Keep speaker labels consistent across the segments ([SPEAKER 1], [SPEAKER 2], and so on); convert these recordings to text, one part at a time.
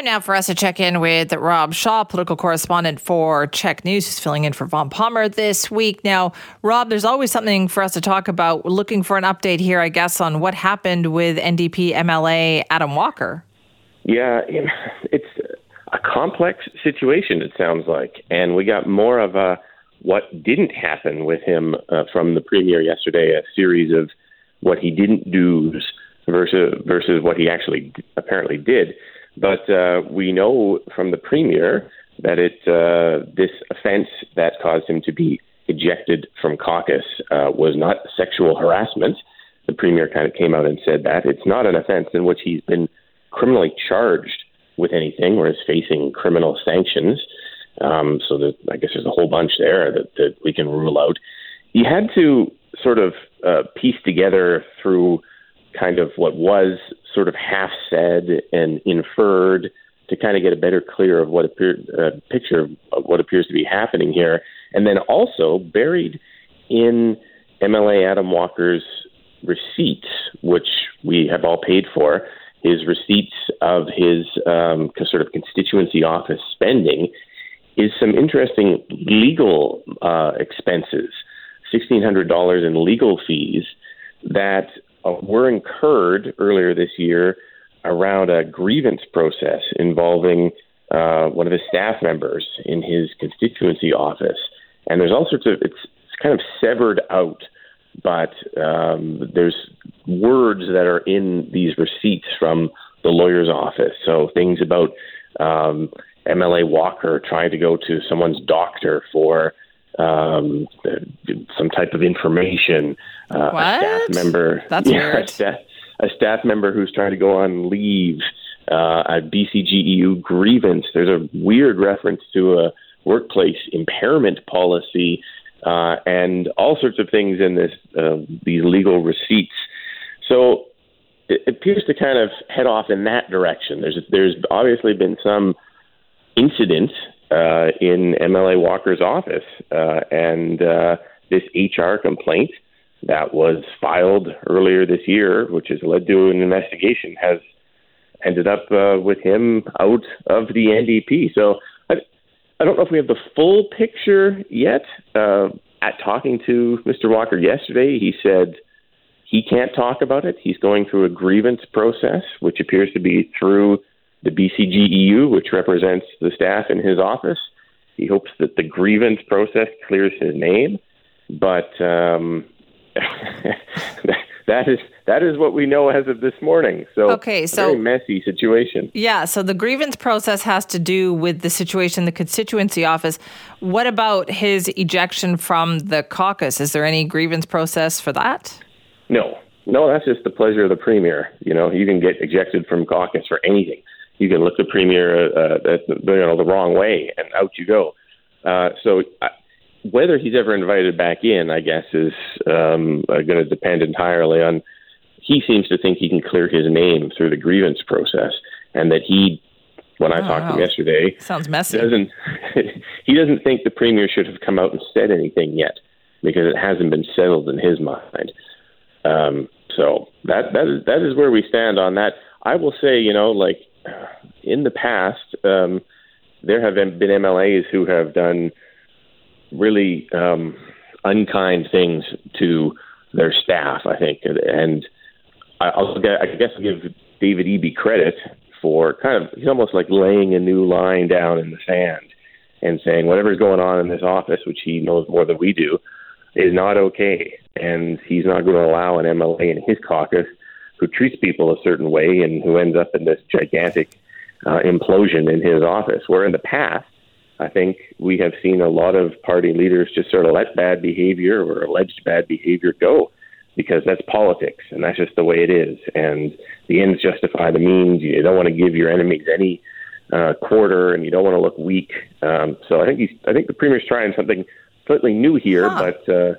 [SPEAKER 1] Now, for us to check in with Rob Shaw, political correspondent for CHEK News, who's filling in for Vaughn Palmer this week. Now, Rob, there's always something for us to talk about. We're looking for an update here, I guess, on what happened with NDP MLA Adam Walker.
[SPEAKER 2] Yeah, it's a complex situation, it sounds like. And we got more of a what didn't happen with him uh, from the premier yesterday, a series of what he didn't do versus versus what he actually apparently did. But uh, we know from the premier that it uh, this offence that caused him to be ejected from caucus uh, was not sexual harassment. The premier kind of came out and said that it's not an offence in which he's been criminally charged with anything or is facing criminal sanctions. Um, so that I guess there's a whole bunch there that, that we can rule out. You had to sort of uh, piece together through kind of what was sort of half said and inferred to kind of get a better clear of what appear, uh, picture of what appears to be happening here, and then also buried in MLA Adam Walker's receipts, which we have all paid for, his receipts of his um, sort of constituency office spending, is some interesting legal uh, expenses, sixteen hundred dollars in legal fees that uh, were incurred earlier this year around a grievance process involving uh, one of his staff members in his constituency office. And there's all sorts of it's, it's kind of severed out, but um, there's words that are in these receipts from the lawyer's office. So things about um, MLA Walker trying to go to someone's doctor for um, some type of information.
[SPEAKER 1] Uh, a
[SPEAKER 2] staff member.
[SPEAKER 1] That's
[SPEAKER 2] yeah,
[SPEAKER 1] weird.
[SPEAKER 2] A staff, a staff member who's trying to go on leave. Uh, a BCGEU grievance. There's a weird reference to a workplace impairment policy, uh, and all sorts of things in this uh, these legal receipts. So it appears to kind of head off in that direction. There's there's obviously been some incident uh, in MLA Walker's office, uh, and uh, this HR complaint that was filed earlier this year, which has led to an investigation, has ended up uh, with him out of the NDP. So I, I don't know if we have the full picture yet. Uh, at talking to Mr. Walker yesterday, he said he can't talk about it. He's going through a grievance process, which appears to be through the BCGEU, which represents the staff in his office. He hopes that the grievance process clears his name, but um, that is that is what we know as of this morning. So
[SPEAKER 1] okay, so
[SPEAKER 2] very messy situation.
[SPEAKER 1] Yeah, so the grievance process has to do with the situation in the constituency office. What about his ejection from the caucus? Is there any grievance process for that?
[SPEAKER 2] No, no, that's just the pleasure of the premier. You know, you can get ejected from caucus for anything you can look the premier uh, you know the wrong way, and out you go. Uh, so whether he's ever invited back in, I guess, is um, uh, going to depend entirely on. He seems to think he can clear his name through the grievance process, and that he, when I oh, talked wow. to him yesterday,
[SPEAKER 1] sounds messy.
[SPEAKER 2] Doesn't he doesn't think the premier should have come out and said anything yet because it hasn't been settled in his mind. Um, so that that is that is where we stand on that. I will say, you know, like in the past, um, there have been MLAs who have done really um, unkind things to their staff. I think, and I'll, I guess I'll give David Eby credit for kind of he's almost like laying a new line down in the sand and saying whatever's going on in this office, which he knows more than we do, is not okay, and he's not going to allow an MLA in his caucus who treats people a certain way and who ends up in this gigantic uh, implosion in his office. Where in the past, I think we have seen a lot of party leaders just sort of let bad behavior or alleged bad behavior go because that's politics and that's just the way it is. And the ends justify the means. You don't want to give your enemies any uh, quarter, and you don't want to look weak. Um, so I think he's, I think the premier's trying something slightly new here, huh. but uh,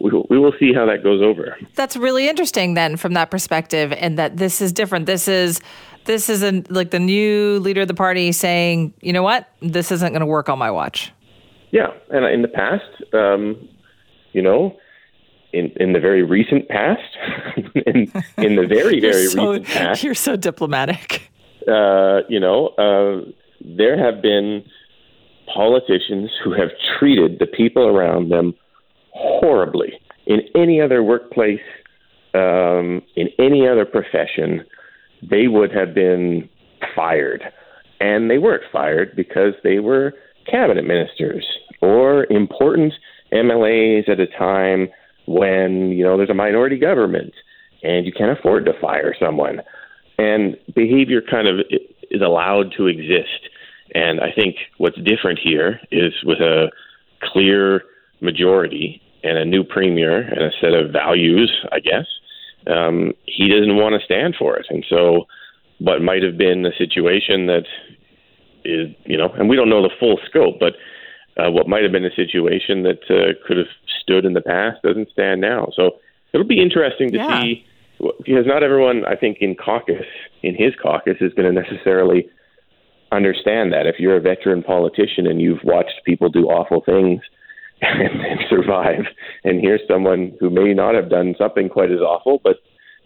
[SPEAKER 2] we, will see how that goes over.
[SPEAKER 1] That's really interesting then from that perspective, and that this is different. This is this is a, like the new leader of the party saying, you know what, this isn't going to work on my watch.
[SPEAKER 2] Yeah, and in the past, um, you know, in in the very recent past, in, in the very very
[SPEAKER 1] so,
[SPEAKER 2] recent past,
[SPEAKER 1] you're so diplomatic.
[SPEAKER 2] Uh, you know, uh, there have been politicians who have treated the people around them horribly. In any other workplace, um, in any other profession, they would have been fired. And they weren't fired because they were cabinet ministers or important MLAs at a time when, you know, there's a minority government and you can't afford to fire someone. And behavior kind of is allowed to exist. And I think what's different here is with a clear majority and a new premier and a set of values, I guess, um, he doesn't want to stand for it. And so, what might have been a situation that is, you know, and we don't know the full scope, but uh, what might have been a situation that uh, could have stood in the past doesn't stand now. So it'll be interesting to yeah. see because not everyone, I think, in caucus, in his caucus, is going to necessarily understand that. If you're a veteran politician and you've watched people do awful things and, and survive, and here's someone who may not have done something quite as awful, but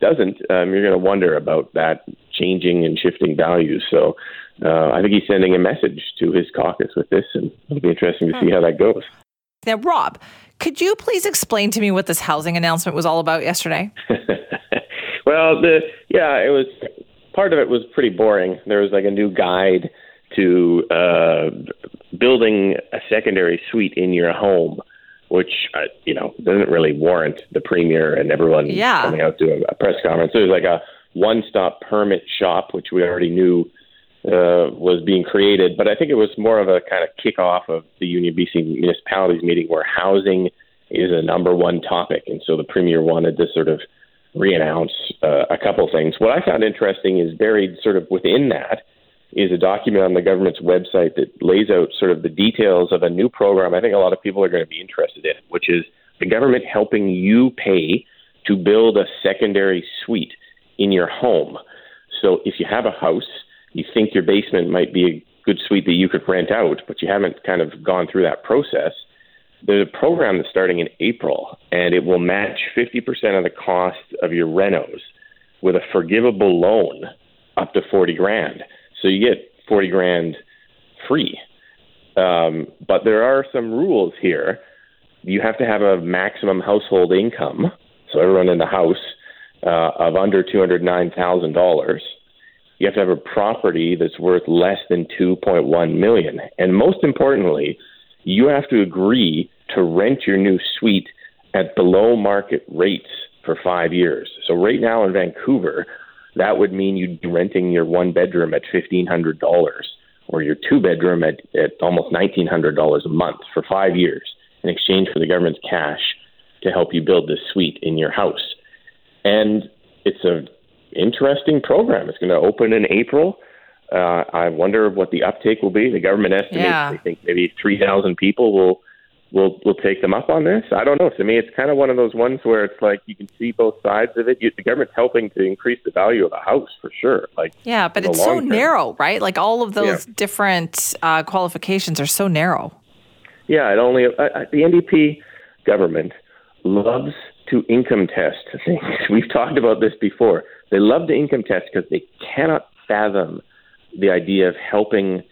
[SPEAKER 2] doesn't, um, you're going to wonder about that changing and shifting values. So uh, I think he's sending a message to his caucus with this, and it'll be interesting to see how that goes.
[SPEAKER 1] Now, Rob, could you please explain to me what this housing announcement was all about yesterday?
[SPEAKER 2] well, the yeah, it was part of it was pretty boring. There was like a new guide to uh, building a secondary suite in your home, which uh, you know doesn't really warrant the premier and everyone
[SPEAKER 1] yeah.
[SPEAKER 2] coming out to a, a press conference. Was like a one-stop permit shop, which we already knew uh, was being created. But I think it was more of a kind of kickoff of the Union BC municipalities meeting where housing is a number one topic, and so the premier wanted to sort of reannounce uh, a couple things. What I found interesting is buried sort of within that is a document on the government's website that lays out sort of the details of a new program I think a lot of people are going to be interested in, which is the government helping you pay to build a secondary suite in your home. So if you have a house, you think your basement might be a good suite that you could rent out, but you haven't kind of gone through that process. There's a program that's starting in April, and it will match 50% of the cost of your renos with a forgivable loan up to 40 grand. So you get 40 grand free. Um, but there are some rules here. You have to have a maximum household income, so everyone in the house, uh, of under $209,000. You have to have a property that's worth less than 2.1 million. And most importantly, you have to agree to rent your new suite at below market rates for five years. So right now in Vancouver, that would mean you'd be renting your one bedroom at fifteen hundred dollars or your two bedroom at, at almost nineteen hundred dollars a month for five years in exchange for the government's cash to help you build this suite in your house. And it's a interesting program. It's going to open in April. Uh, I wonder what the uptake will be. The government estimates yeah. they think maybe three thousand people will will will take them up on this. I don't know. To me, it's kind of one of those ones where it's like you can see both sides of it. You, the government's helping to increase the value of a house for sure. Like
[SPEAKER 1] yeah, but it's so term. narrow, right? Like all of those yeah. different uh, qualifications are so narrow.
[SPEAKER 2] Yeah, it only uh, the NDP government loves to income test things. We've talked about this before. They love to income test because they cannot fathom the idea of helping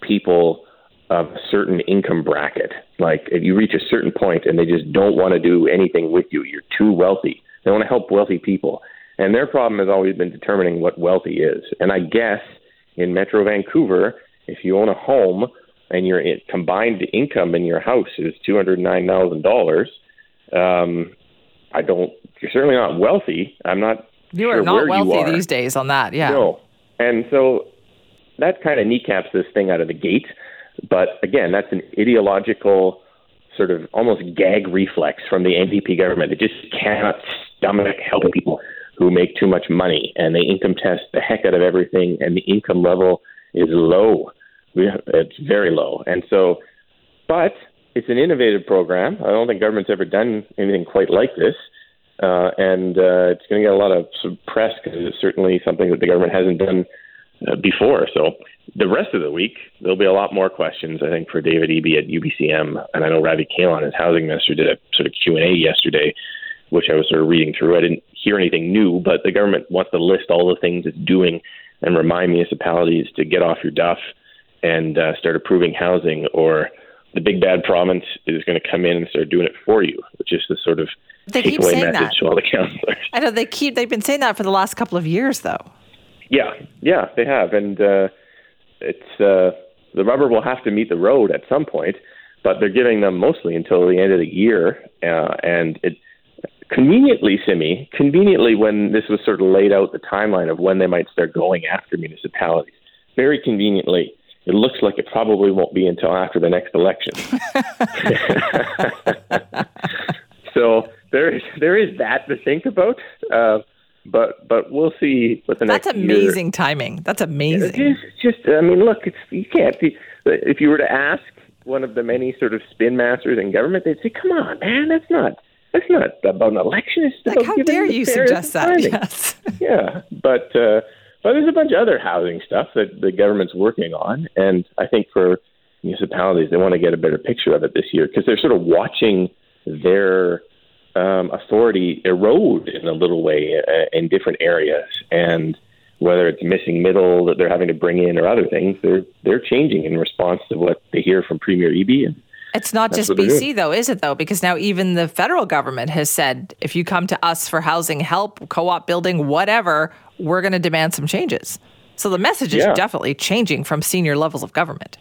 [SPEAKER 2] people of a certain income bracket. Like if you reach a certain point and they just don't want to do anything with you, you're too wealthy. They want to help wealthy people. And their problem has always been determining what wealthy is. And I guess in Metro Vancouver, if you own a home and your combined income in your house is two hundred nine thousand dollars, um, I don't. You're certainly not wealthy. I'm not.
[SPEAKER 1] You
[SPEAKER 2] are
[SPEAKER 1] sure not wealthy these days on that. Yeah.
[SPEAKER 2] No. And so that kind of kneecaps this thing out of the gate. But again, that's an ideological sort of almost gag reflex from the NDP government. It just cannot stomach helping people who make too much money and they income test the heck out of everything and the income level is low. It's very low, and so, but it's an innovative program. I don't think government's ever done anything quite like this, uh, and uh, it's going to get a lot of press because it's certainly something that the government hasn't done uh, before. So the rest of the week, there'll be a lot more questions, I think, for David Eby at UBCM. And I know Ravi Kahlon, his housing minister, did a sort of Q&A yesterday, which I was sort of reading through. I didn't hear anything new, but the government wants to list all the things it's doing and remind municipalities to get off your duff and uh, start approving housing or the big bad province is going to come in and start doing it for you, which is the sort of
[SPEAKER 1] they
[SPEAKER 2] takeaway message
[SPEAKER 1] that.
[SPEAKER 2] to all the councillors.
[SPEAKER 1] I know they keep they've been saying that for the last couple of years, though.
[SPEAKER 2] Yeah, yeah, they have, and uh, it's uh, the rubber will have to meet the road at some point, but they're giving them mostly until the end of the year, uh, and it conveniently, Simi, conveniently when this was sort of laid out the timeline of when they might start going after municipalities, very conveniently. It looks like it probably won't be until after the next election. so there is there is that to think about. Uh, but but we'll see what the
[SPEAKER 1] That's
[SPEAKER 2] next.
[SPEAKER 1] That's amazing
[SPEAKER 2] year.
[SPEAKER 1] timing. That's amazing.
[SPEAKER 2] Is just. I mean, look, it's you can't. Be, if you were to ask one of the many sort of spin masters in government, they'd say, "Come on, man, that's not." That's not about an election. It's
[SPEAKER 1] like, how dare you suggest that?
[SPEAKER 2] Timing.
[SPEAKER 1] Yes.
[SPEAKER 2] yeah, but uh, but there's a bunch of other housing stuff that the government's working on, and I think for municipalities, they want to get a better picture of it this year because they're sort of watching their um, authority erode in a little way uh, in different areas, and whether it's missing middle that they're having to bring in or other things, they're they're changing in response to what they hear from Premier Eby. And
[SPEAKER 1] it's not just BC though, is it though? Because now even the federal government has said, if you come to us for housing help, co-op building, whatever, we're going to demand some changes. So the message is yeah. definitely changing from senior levels of government.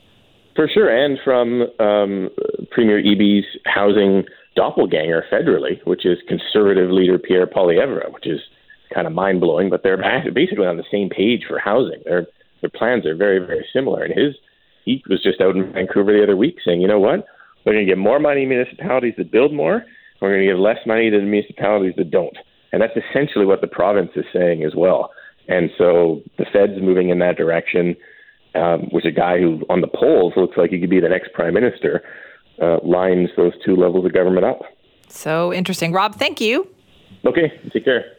[SPEAKER 2] For sure, and from um, Premier Eby's housing doppelganger federally, which is conservative leader Pierre Poilievre, which is kind of mind blowing. But they're basically on the same page for housing. Their their plans are very very similar. And his he was just out in Vancouver the other week saying, you know what, we're going to give more money to municipalities that build more. We're going to give less money to the municipalities that don't. And that's essentially what the province is saying as well. And so the Fed's moving in that direction, um, which a guy who on the polls looks like he could be the next prime minister uh, lines those two levels of government up.
[SPEAKER 1] So interesting. Rob, thank you.
[SPEAKER 2] Okay, take care.